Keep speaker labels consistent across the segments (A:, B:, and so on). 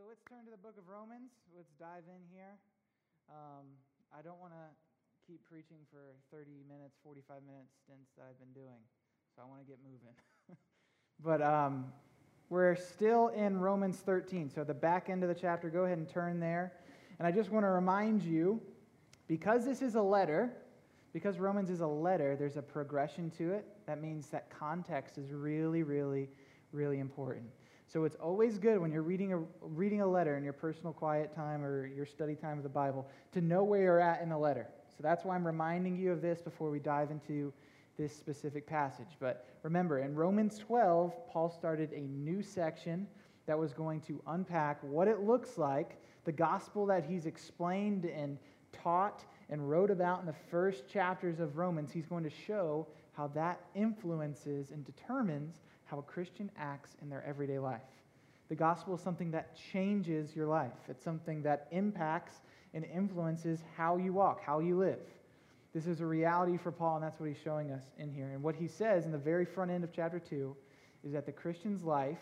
A: so let's turn to the book of Romans. Let's dive in here. Um, I don't want to keep preaching for 30 minutes, 45 minutes stints that I've been doing, so I want to get moving. but um, we're still in Romans 13, so the back end of the chapter, go ahead and turn there. And I just want to remind you because this is a letter, because Romans is a letter, there's a progression to it. That means that context is really, really, really important. So it's always good when you're reading a, reading a letter in your personal quiet time or your study time of the Bible to know where you're at in the letter. So that's why I'm reminding you of this before we dive into this specific passage. But remember, in Romans 12, Paul started a new section that was going to unpack what it looks like, the gospel that he's explained and taught and wrote about in the first chapters of Romans. He's going to show how that influences and determines how a Christian acts in their everyday life. The gospel is something that changes your life, it's something that impacts and influences how you walk, how you live. This is a reality for Paul, and that's what he's showing us in here. And what he says in the very front end of chapter 2 is that the Christian's life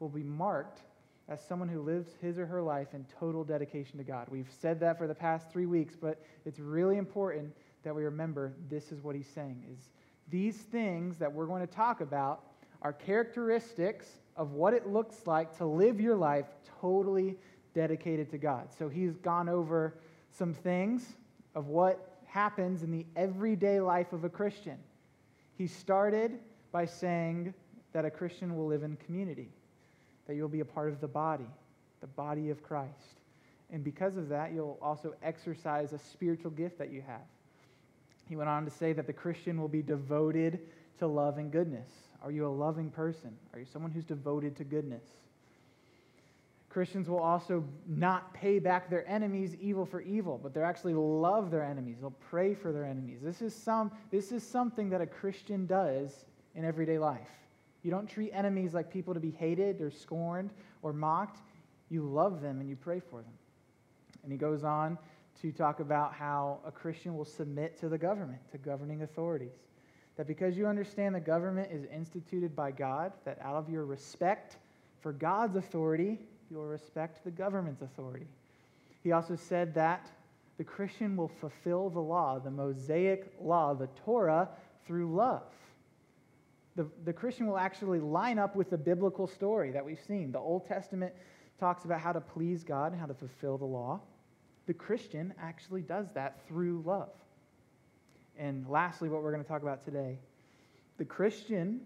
A: will be marked as someone who lives his or her life in total dedication to God. We've said that for the past three weeks, but it's really important that we remember this is what he's saying is these things that we're going to talk about are characteristics of what it looks like to live your life totally dedicated to God. So he's gone over some things of what happens in the everyday life of a Christian. He started by saying that a Christian will live in community, that you'll be a part of the body, the body of Christ. And because of that, you'll also exercise a spiritual gift that you have. He went on to say that the Christian will be devoted to love and goodness. Are you a loving person? Are you someone who's devoted to goodness? Christians will also not pay back their enemies evil for evil, but they'll actually love their enemies. They'll pray for their enemies. This is, some, this is something that a Christian does in everyday life. You don't treat enemies like people to be hated or scorned or mocked. You love them and you pray for them. And he goes on to talk about how a Christian will submit to the government, to governing authorities. That because you understand the government is instituted by God, that out of your respect for God's authority, you will respect the government's authority. He also said that the Christian will fulfill the law, the Mosaic law, the Torah, through love. The, the Christian will actually line up with the biblical story that we've seen. The Old Testament talks about how to please God and how to fulfill the law. The Christian actually does that through love. And lastly, what we're going to talk about today the Christian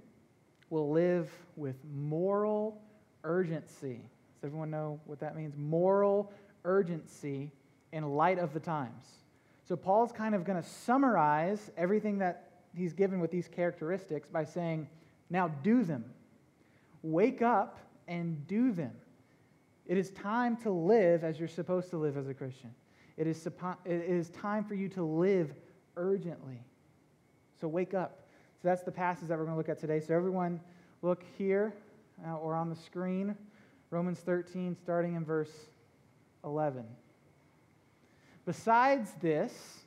A: will live with moral urgency. Does everyone know what that means? Moral urgency in light of the times. So, Paul's kind of going to summarize everything that he's given with these characteristics by saying, Now do them. Wake up and do them. It is time to live as you're supposed to live as a Christian. It is, it is time for you to live urgently. So wake up. So that's the passage that we're going to look at today. So everyone, look here uh, or on the screen, Romans 13, starting in verse 11. Besides this,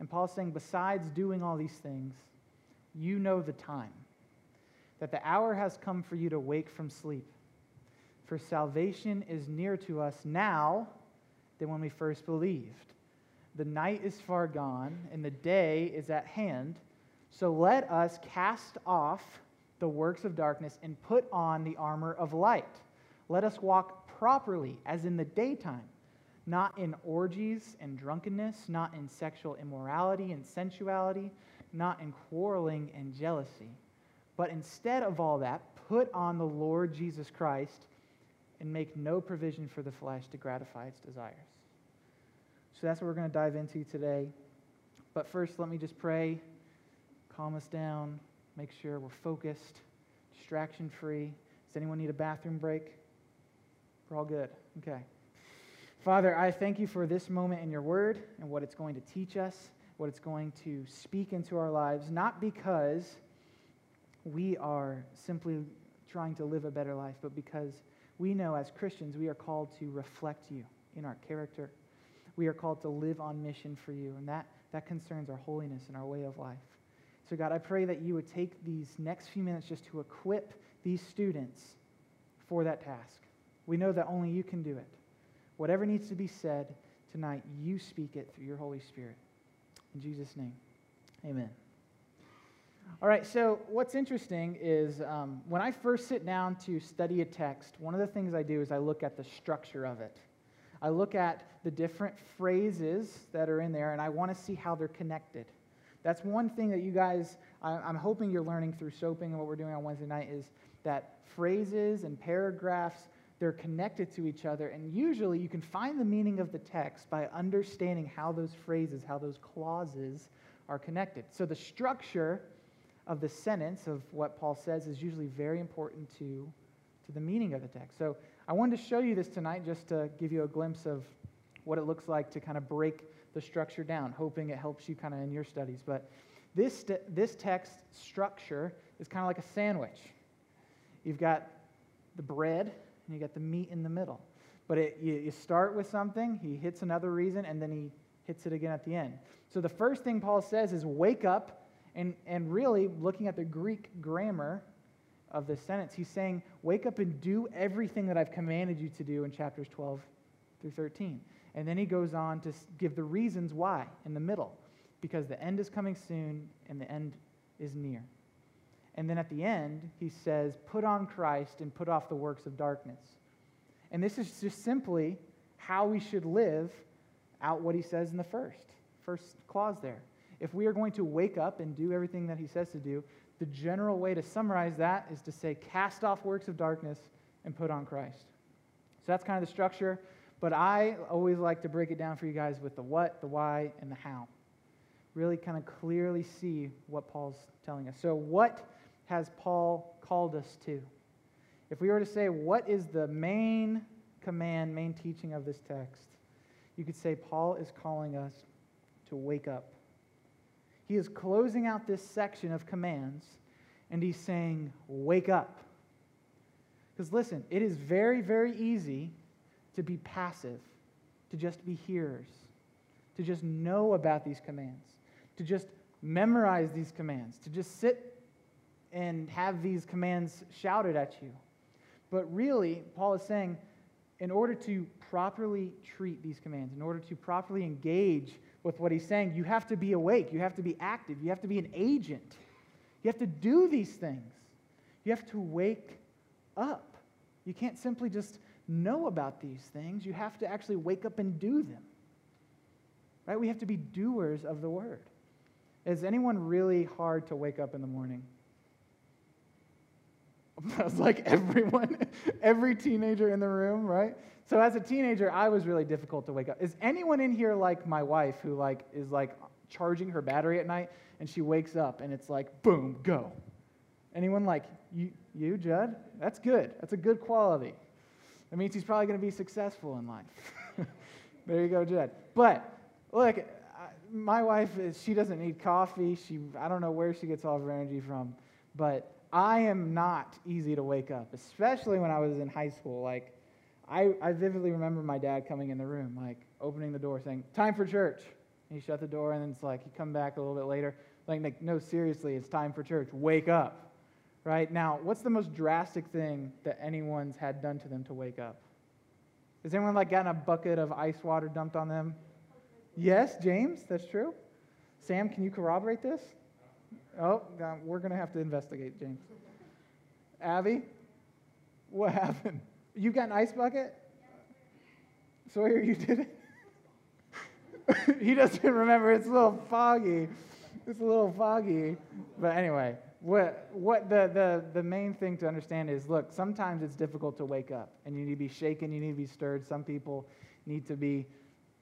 A: and Paul's saying, besides doing all these things, you know the time, that the hour has come for you to wake from sleep. For salvation is near to us now than when we first believed. The night is far gone, and the day is at hand. So let us cast off the works of darkness and put on the armor of light. Let us walk properly, as in the daytime, not in orgies and drunkenness, not in sexual immorality and sensuality, not in quarreling and jealousy. But instead of all that, put on the Lord Jesus Christ and make no provision for the flesh to gratify its desires. So that's what we're going to dive into today. But first, let me just pray, calm us down, make sure we're focused, distraction free. Does anyone need a bathroom break? We're all good. Okay. Father, I thank you for this moment in your word and what it's going to teach us, what it's going to speak into our lives, not because we are simply trying to live a better life, but because we know as Christians we are called to reflect you in our character we are called to live on mission for you, and that, that concerns our holiness and our way of life. So, God, I pray that you would take these next few minutes just to equip these students for that task. We know that only you can do it. Whatever needs to be said tonight, you speak it through your Holy Spirit. In Jesus' name, amen. All right, so what's interesting is um, when I first sit down to study a text, one of the things I do is I look at the structure of it. I look at the different phrases that are in there, and I want to see how they're connected. That's one thing that you guys, I'm hoping you're learning through soaping and what we're doing on Wednesday night is that phrases and paragraphs, they're connected to each other. And usually you can find the meaning of the text by understanding how those phrases, how those clauses are connected. So the structure of the sentence of what Paul says is usually very important to, to the meaning of the text. So I wanted to show you this tonight just to give you a glimpse of what it looks like to kind of break the structure down, hoping it helps you kind of in your studies. But this, this text structure is kind of like a sandwich. You've got the bread and you got the meat in the middle. But it, you, you start with something, he hits another reason, and then he hits it again at the end. So the first thing Paul says is wake up, and, and really looking at the Greek grammar of this sentence, he's saying, wake up and do everything that I've commanded you to do in chapters 12 through 13. And then he goes on to give the reasons why in the middle because the end is coming soon and the end is near. And then at the end, he says, Put on Christ and put off the works of darkness. And this is just simply how we should live out what he says in the first, first clause there. If we are going to wake up and do everything that he says to do, the general way to summarize that is to say, Cast off works of darkness and put on Christ. So that's kind of the structure. But I always like to break it down for you guys with the what, the why, and the how. Really kind of clearly see what Paul's telling us. So, what has Paul called us to? If we were to say, what is the main command, main teaching of this text? You could say Paul is calling us to wake up. He is closing out this section of commands and he's saying, Wake up. Because listen, it is very, very easy to be passive, to just be hearers, to just know about these commands, to just memorize these commands, to just sit and have these commands shouted at you. But really, Paul is saying, in order to properly treat these commands, in order to properly engage with what he's saying, you have to be awake, you have to be active, you have to be an agent. You have to do these things. You have to wake up. You can't simply just know about these things, you have to actually wake up and do them. Right? We have to be doers of the word. Is anyone really hard to wake up in the morning? That's like everyone, every teenager in the room, right? So as a teenager, I was really difficult to wake up. Is anyone in here like my wife who like is like charging her battery at night and she wakes up and it's like boom, go. Anyone like you, you Judd? That's good. That's a good quality. That means he's probably going to be successful in life. there you go, Judd. But look, my wife she doesn't need coffee. She I don't know where she gets all of her energy from, but I am not easy to wake up, especially when I was in high school. Like I, I vividly remember my dad coming in the room, like opening the door, saying, "Time for church." And he shut the door, and then it's like he come back a little bit later, like, like no, seriously, it's time for church. Wake up right? Now, what's the most drastic thing that anyone's had done to them to wake up? Has anyone like gotten a bucket of ice water dumped on them? Yes, James, that's true. Sam, can you corroborate this? Oh, we're going to have to investigate, James. Abby, what happened? You got an ice bucket? Sawyer, you did it? he doesn't remember. It's a little foggy. It's a little foggy. But anyway, what, what the, the, the main thing to understand is look, sometimes it's difficult to wake up and you need to be shaken, you need to be stirred. Some people need to be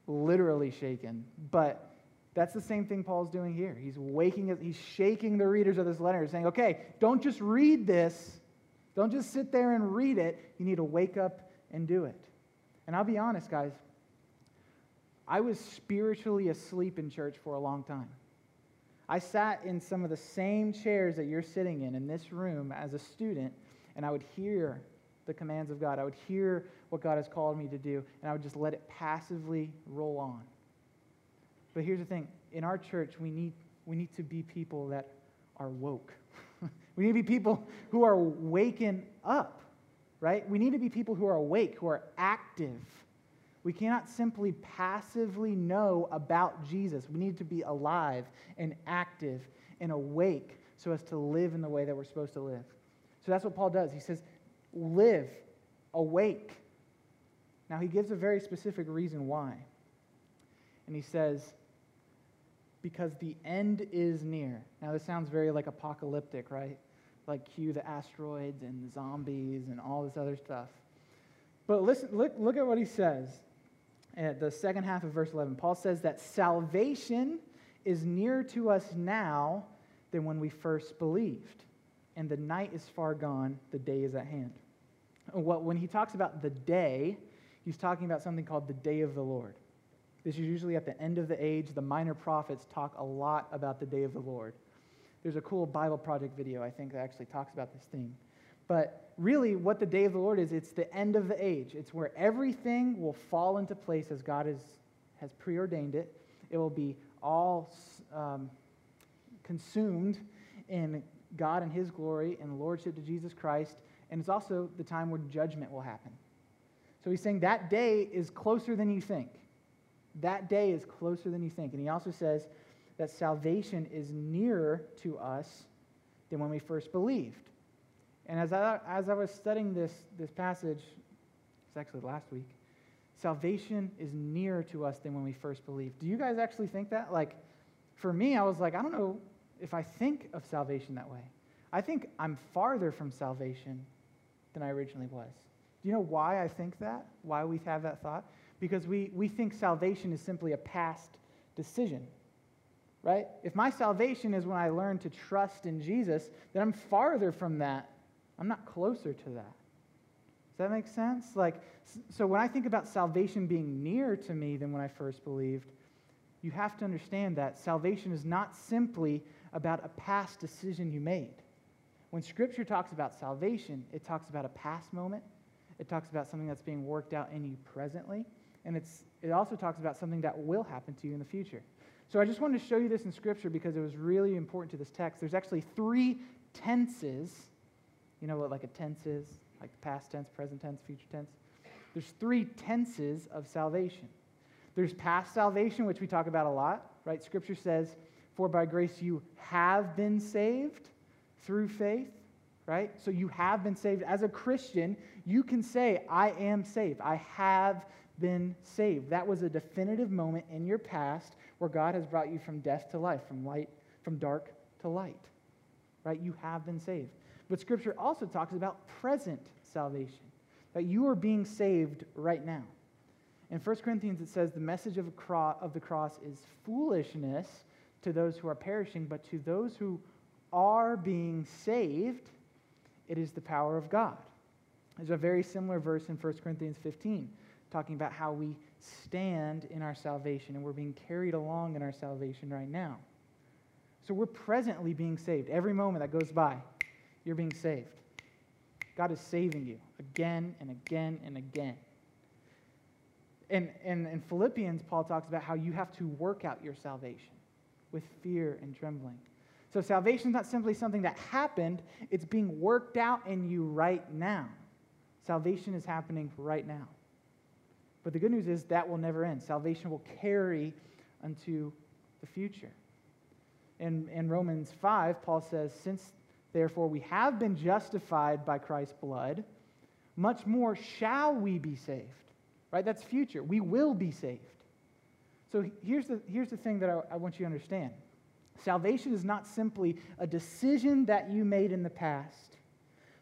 A: literally shaken. But that's the same thing Paul's doing here. He's waking, he's shaking the readers of this letter, saying, okay, don't just read this, don't just sit there and read it. You need to wake up and do it. And I'll be honest, guys, I was spiritually asleep in church for a long time. I sat in some of the same chairs that you're sitting in in this room as a student, and I would hear the commands of God. I would hear what God has called me to do, and I would just let it passively roll on. But here's the thing in our church, we need, we need to be people that are woke. we need to be people who are waking up. right? We need to be people who are awake, who are active. We cannot simply passively know about Jesus. We need to be alive and active and awake so as to live in the way that we're supposed to live. So that's what Paul does. He says, live, awake. Now, he gives a very specific reason why. And he says, because the end is near. Now, this sounds very like apocalyptic, right? Like cue the asteroids and the zombies and all this other stuff. But listen, look, look at what he says at the second half of verse 11. Paul says that salvation is nearer to us now than when we first believed. And the night is far gone, the day is at hand. What, when he talks about the day, he's talking about something called the day of the Lord. This is usually at the end of the age. The minor prophets talk a lot about the day of the Lord. There's a cool Bible Project video, I think, that actually talks about this theme. But really, what the day of the Lord is, it's the end of the age. It's where everything will fall into place as God is, has preordained it. It will be all um, consumed in God and His glory and lordship to Jesus Christ. And it's also the time where judgment will happen. So he's saying that day is closer than you think. That day is closer than you think. And he also says that salvation is nearer to us than when we first believed. And as I, as I was studying this, this passage, it's actually last week, salvation is nearer to us than when we first believed. Do you guys actually think that? Like, for me, I was like, I don't know if I think of salvation that way. I think I'm farther from salvation than I originally was. Do you know why I think that? Why we have that thought? Because we, we think salvation is simply a past decision, right? If my salvation is when I learn to trust in Jesus, then I'm farther from that. I'm not closer to that. Does that make sense? Like, so when I think about salvation being nearer to me than when I first believed, you have to understand that salvation is not simply about a past decision you made. When Scripture talks about salvation, it talks about a past moment, it talks about something that's being worked out in you presently, and it's, it also talks about something that will happen to you in the future. So I just wanted to show you this in Scripture because it was really important to this text. There's actually three tenses. You know what like a tense is? Like past tense, present tense, future tense. There's three tenses of salvation. There's past salvation, which we talk about a lot, right? Scripture says, For by grace you have been saved through faith, right? So you have been saved. As a Christian, you can say, I am saved. I have been saved. That was a definitive moment in your past where God has brought you from death to life, from light, from dark to light. Right? You have been saved. But scripture also talks about present salvation, that you are being saved right now. In 1 Corinthians, it says the message of, of the cross is foolishness to those who are perishing, but to those who are being saved, it is the power of God. There's a very similar verse in 1 Corinthians 15 talking about how we stand in our salvation and we're being carried along in our salvation right now. So we're presently being saved. Every moment that goes by, you're being saved. God is saving you again and again and again. And, in Philippians, Paul talks about how you have to work out your salvation with fear and trembling. So salvation is not simply something that happened, it's being worked out in you right now. Salvation is happening right now. But the good news is that will never end. Salvation will carry unto the future. In, in Romans 5, Paul says, Since therefore we have been justified by Christ's blood, much more shall we be saved. Right? That's future. We will be saved. So here's the, here's the thing that I, I want you to understand salvation is not simply a decision that you made in the past.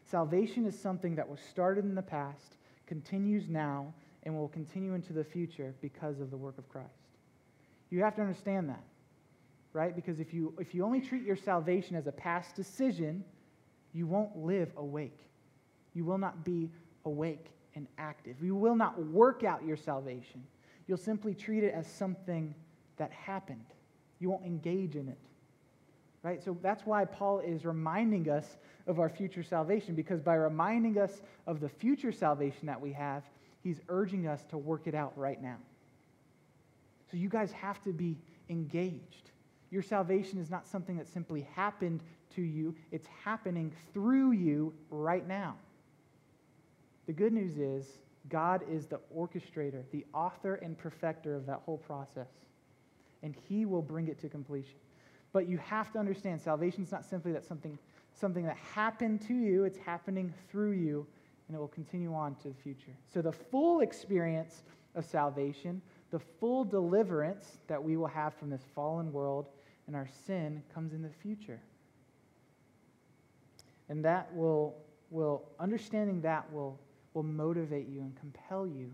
A: Salvation is something that was started in the past, continues now, and will continue into the future because of the work of Christ. You have to understand that, right? Because if you, if you only treat your salvation as a past decision, you won't live awake. You will not be awake and active. You will not work out your salvation. You'll simply treat it as something that happened. You won't engage in it. Right? So that's why Paul is reminding us of our future salvation, because by reminding us of the future salvation that we have, He's urging us to work it out right now. So you guys have to be engaged. Your salvation is not something that simply happened to you, it's happening through you right now. The good news is God is the orchestrator, the author and perfecter of that whole process, and He will bring it to completion. But you have to understand salvation is not simply that something, something that happened to you, it's happening through you, and it will continue on to the future. So the full experience of salvation, the full deliverance that we will have from this fallen world and our sin comes in the future. And that will, will understanding that will, will motivate you and compel you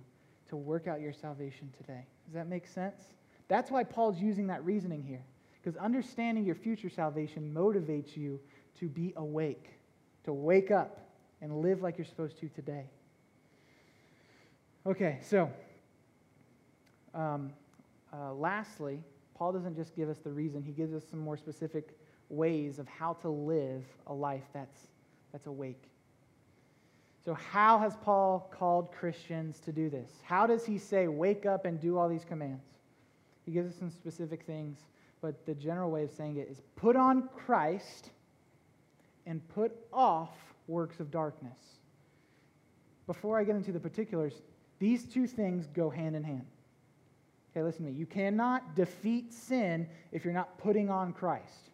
A: to work out your salvation today. Does that make sense? That's why Paul's using that reasoning here. Because understanding your future salvation motivates you to be awake, to wake up and live like you're supposed to today. Okay, so um, uh, lastly, Paul doesn't just give us the reason, he gives us some more specific ways of how to live a life that's, that's awake. So, how has Paul called Christians to do this? How does he say, wake up and do all these commands? He gives us some specific things, but the general way of saying it is put on Christ and put off works of darkness. Before I get into the particulars, these two things go hand in hand. Okay, listen to me. You cannot defeat sin if you're not putting on Christ.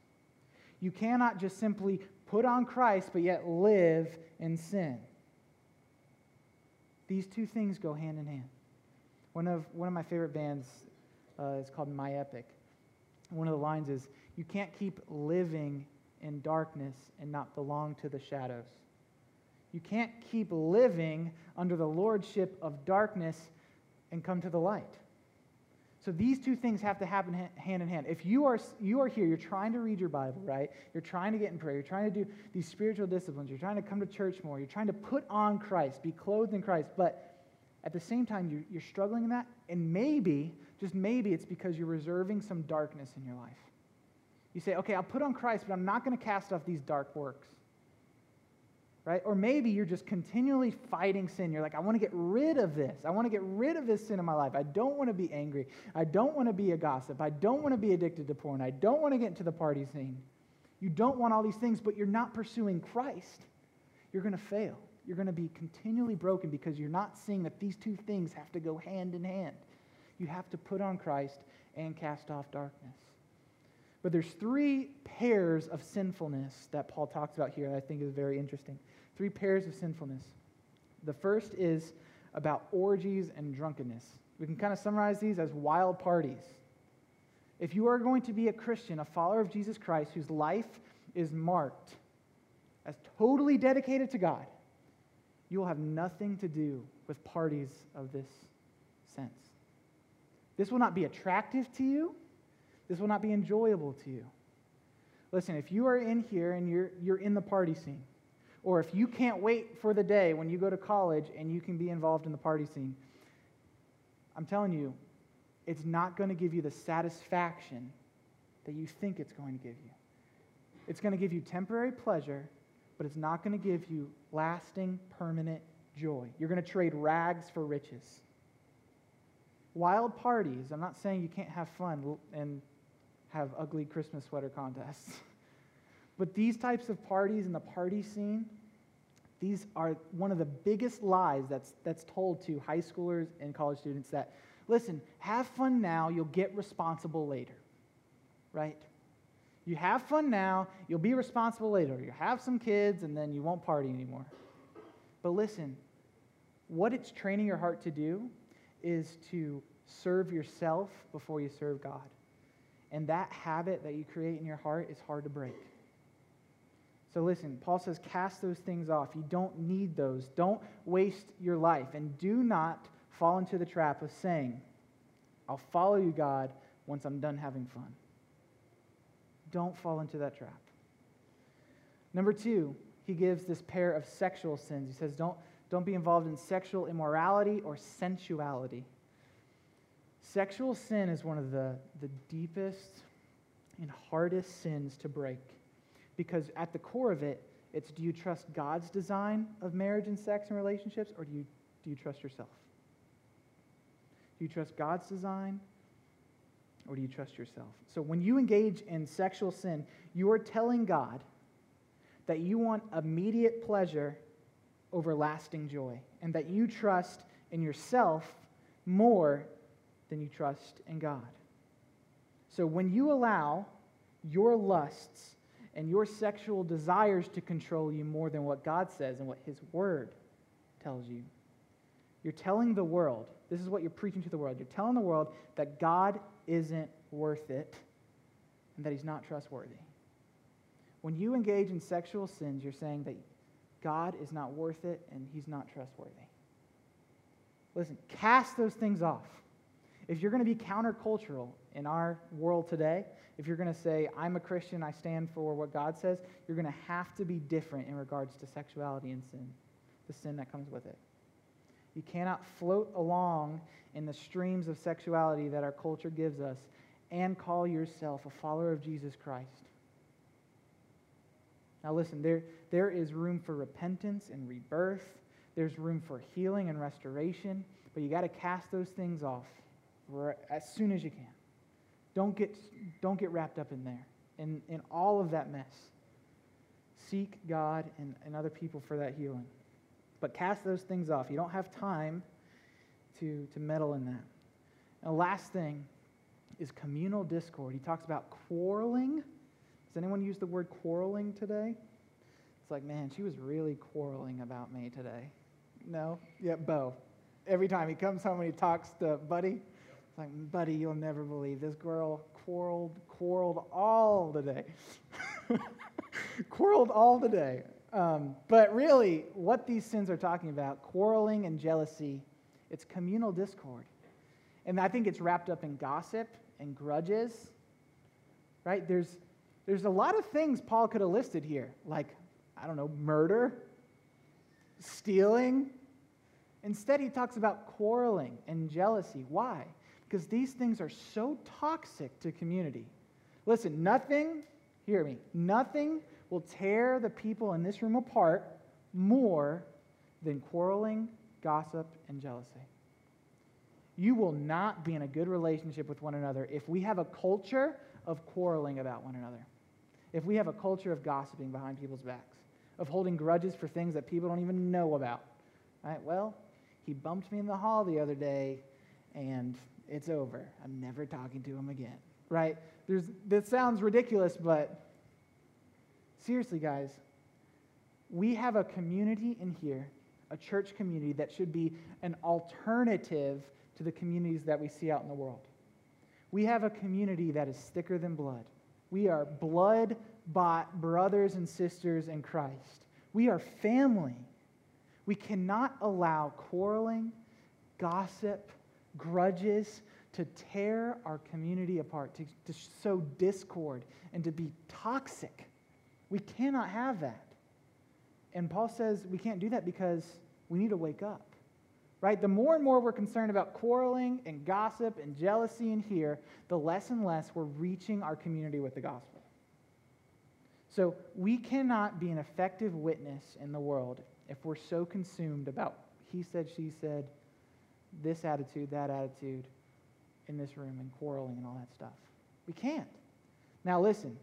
A: You cannot just simply put on Christ but yet live in sin. These two things go hand in hand. One of, one of my favorite bands uh, is called My Epic. One of the lines is You can't keep living in darkness and not belong to the shadows. You can't keep living under the lordship of darkness and come to the light. So these two things have to happen hand in hand. If you are, you are here, you're trying to read your Bible, right? You're trying to get in prayer. You're trying to do these spiritual disciplines. You're trying to come to church more. You're trying to put on Christ, be clothed in Christ. But at the same time, you're, you're struggling in that. And maybe, just maybe, it's because you're reserving some darkness in your life. You say, okay, I'll put on Christ, but I'm not going to cast off these dark works right? Or maybe you're just continually fighting sin. You're like, I want to get rid of this. I want to get rid of this sin in my life. I don't want to be angry. I don't want to be a gossip. I don't want to be addicted to porn. I don't want to get into the party scene. You don't want all these things, but you're not pursuing Christ. You're going to fail. You're going to be continually broken because you're not seeing that these two things have to go hand in hand. You have to put on Christ and cast off darkness. But there's three pairs of sinfulness that Paul talks about here that I think is very interesting. Three pairs of sinfulness. The first is about orgies and drunkenness. We can kind of summarize these as wild parties. If you are going to be a Christian, a follower of Jesus Christ, whose life is marked as totally dedicated to God, you will have nothing to do with parties of this sense. This will not be attractive to you. This will not be enjoyable to you. Listen, if you are in here and you're, you're in the party scene, or if you can't wait for the day when you go to college and you can be involved in the party scene, I'm telling you, it's not going to give you the satisfaction that you think it's going to give you. It's going to give you temporary pleasure, but it's not going to give you lasting, permanent joy. You're going to trade rags for riches. Wild parties, I'm not saying you can't have fun and have ugly Christmas sweater contests. But these types of parties and the party scene, these are one of the biggest lies that's, that's told to high schoolers and college students that, listen, have fun now, you'll get responsible later. Right? You have fun now, you'll be responsible later. You have some kids, and then you won't party anymore. But listen, what it's training your heart to do is to serve yourself before you serve God. And that habit that you create in your heart is hard to break. So listen, Paul says, cast those things off. You don't need those. Don't waste your life. And do not fall into the trap of saying, I'll follow you, God, once I'm done having fun. Don't fall into that trap. Number two, he gives this pair of sexual sins. He says, don't, don't be involved in sexual immorality or sensuality. Sexual sin is one of the, the deepest and hardest sins to break because at the core of it, it's do you trust God's design of marriage and sex and relationships, or do you, do you trust yourself? Do you trust God's design, or do you trust yourself? So when you engage in sexual sin, you are telling God that you want immediate pleasure over lasting joy, and that you trust in yourself more than you trust in God. So when you allow your lusts and your sexual desires to control you more than what God says and what His Word tells you, you're telling the world, this is what you're preaching to the world, you're telling the world that God isn't worth it and that He's not trustworthy. When you engage in sexual sins, you're saying that God is not worth it and He's not trustworthy. Listen, cast those things off. If you're going to be countercultural in our world today, if you're going to say, I'm a Christian, I stand for what God says, you're going to have to be different in regards to sexuality and sin, the sin that comes with it. You cannot float along in the streams of sexuality that our culture gives us and call yourself a follower of Jesus Christ. Now, listen, there, there is room for repentance and rebirth, there's room for healing and restoration, but you got to cast those things off as soon as you can. Don't get, don't get wrapped up in there, in, in all of that mess. Seek God and, and other people for that healing. But cast those things off. You don't have time to, to meddle in that. And the last thing is communal discord. He talks about quarreling. Does anyone use the word quarreling today? It's like, man, she was really quarreling about me today. No? Yeah, Bo. Every time he comes home and he talks to Buddy, it's like, Buddy, you'll never believe this girl quarreled, quarreled all the day. quarreled all the day. Um, but really, what these sins are talking about, quarreling and jealousy, it's communal discord. And I think it's wrapped up in gossip and grudges, right? There's, there's a lot of things Paul could have listed here, like, I don't know, murder, stealing. Instead, he talks about quarreling and jealousy. Why? Because these things are so toxic to community. Listen, nothing, hear me, nothing will tear the people in this room apart more than quarreling, gossip, and jealousy. You will not be in a good relationship with one another if we have a culture of quarreling about one another. If we have a culture of gossiping behind people's backs, of holding grudges for things that people don't even know about. Right? Well, he bumped me in the hall the other day and it's over. I'm never talking to him again. Right? There's, that sounds ridiculous, but Seriously, guys, we have a community in here, a church community that should be an alternative to the communities that we see out in the world. We have a community that is thicker than blood. We are blood bought brothers and sisters in Christ. We are family. We cannot allow quarreling, gossip, grudges to tear our community apart, to, to sow discord, and to be toxic. We cannot have that. And Paul says we can't do that because we need to wake up. Right? The more and more we're concerned about quarreling and gossip and jealousy in here, the less and less we're reaching our community with the gospel. So we cannot be an effective witness in the world if we're so consumed about he said, she said, this attitude, that attitude in this room, and quarreling and all that stuff. We can't. Now, listen,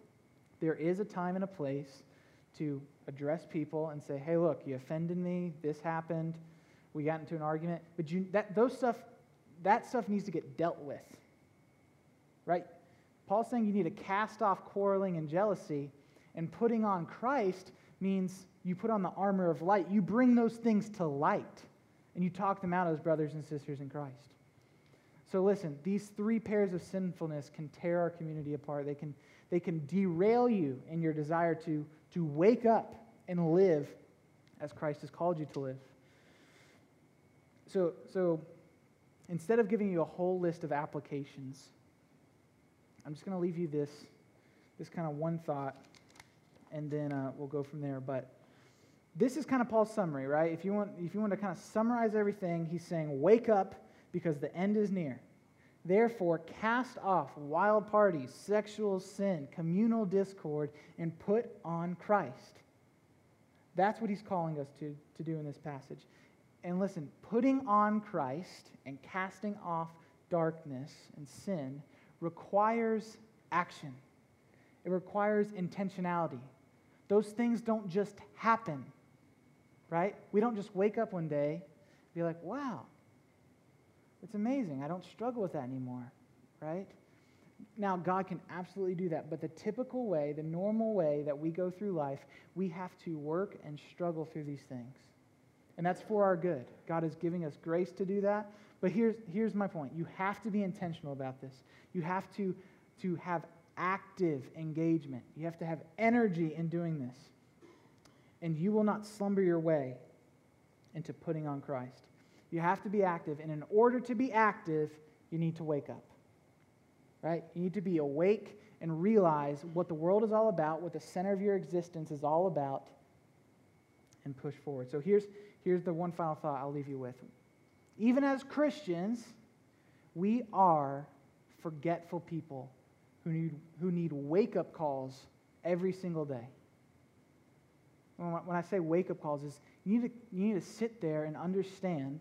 A: there is a time and a place to address people and say, hey, look, you offended me, this happened, we got into an argument. But you, that, those stuff, that stuff needs to get dealt with. Right? Paul's saying you need to cast off quarreling and jealousy, and putting on Christ means you put on the armor of light. You bring those things to light, and you talk them out as brothers and sisters in Christ. So listen, these three pairs of sinfulness can tear our community apart. They can they can derail you in your desire to, to wake up and live as Christ has called you to live. So, so instead of giving you a whole list of applications, I'm just going to leave you this, this kind of one thought, and then uh, we'll go from there. But this is kind of Paul's summary, right? If you want, if you want to kind of summarize everything, he's saying, wake up because the end is near. Therefore, cast off wild parties, sexual sin, communal discord, and put on Christ. That's what he's calling us to, to do in this passage. And listen, putting on Christ and casting off darkness and sin requires action, it requires intentionality. Those things don't just happen. Right? We don't just wake up one day be like, wow, it's amazing. I don't struggle with that anymore, right? Now, God can absolutely do that, but the typical way, the normal way that we go through life, we have to work and struggle through these things. And that's for our good. God is giving us grace to do that. But here's, here's my point you have to be intentional about this. You have to, to have active engagement, you have to have energy in doing this. And you will not slumber your way into putting on Christ. You have to be active. And in order to be active, you need to wake up. Right? You need to be awake and realize what the world is all about, what the center of your existence is all about, and push forward. So here's, here's the one final thought I'll leave you with. Even as Christians, we are forgetful people who need, who need wake up calls every single day. When I say wake up calls, is you need, to, you need to sit there and understand,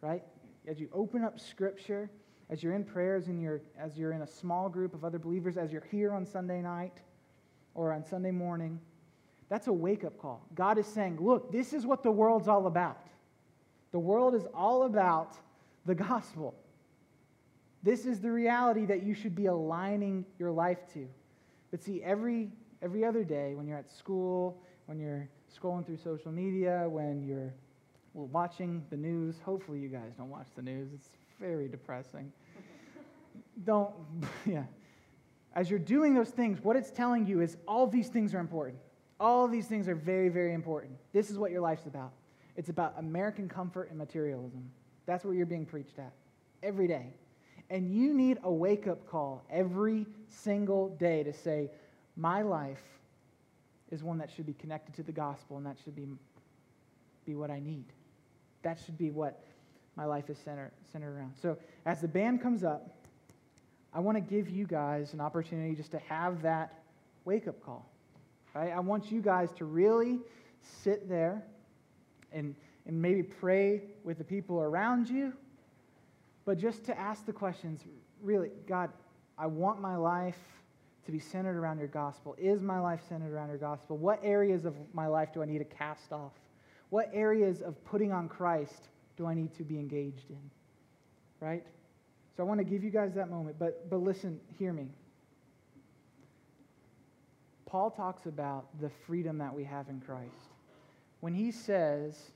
A: right? As you open up Scripture, as you're in prayers, and you're, as you're in a small group of other believers, as you're here on Sunday night or on Sunday morning, that's a wake up call. God is saying, look, this is what the world's all about. The world is all about the gospel. This is the reality that you should be aligning your life to. But see, every, every other day when you're at school, when you're scrolling through social media, when you're watching the news. Hopefully, you guys don't watch the news, it's very depressing. don't, yeah. As you're doing those things, what it's telling you is all these things are important. All these things are very, very important. This is what your life's about. It's about American comfort and materialism. That's what you're being preached at every day. And you need a wake up call every single day to say, My life is one that should be connected to the gospel, and that should be, be what I need. That should be what my life is centered, centered around. So, as the band comes up, I want to give you guys an opportunity just to have that wake up call. Right? I want you guys to really sit there and, and maybe pray with the people around you, but just to ask the questions really, God, I want my life to be centered around your gospel? Is my life centered around your gospel? What areas of my life do I need to cast off? What areas of putting on Christ do I need to be engaged in? Right? So I want to give you guys that moment, but, but listen, hear me. Paul talks about the freedom that we have in Christ. When he says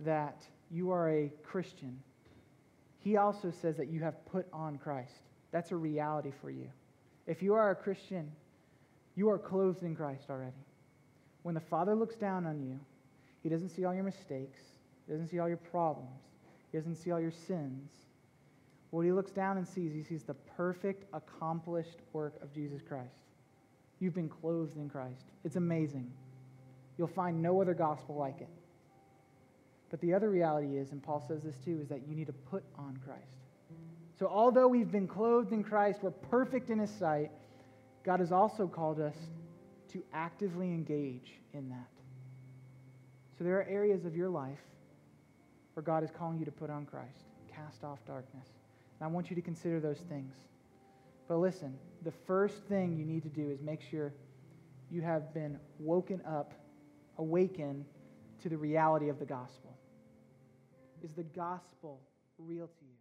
A: that you are a Christian, he also says that you have put on Christ. That's a reality for you. If you are a Christian, you are clothed in Christ already. When the Father looks down on you, He doesn't see all your mistakes, He doesn't see all your problems, He doesn't see all your sins. What He looks down and sees, He sees the perfect, accomplished work of Jesus Christ. You've been clothed in Christ. It's amazing. You'll find no other gospel like it. But the other reality is, and Paul says this too, is that you need to put on Christ. So, although we've been clothed in Christ, we're perfect in His sight, God has also called us to actively engage in that. So, there are areas of your life where God is calling you to put on Christ, cast off darkness. And I want you to consider those things. But listen, the first thing you need to do is make sure you have been woken up, awakened to the reality of the gospel. Is the gospel real to you?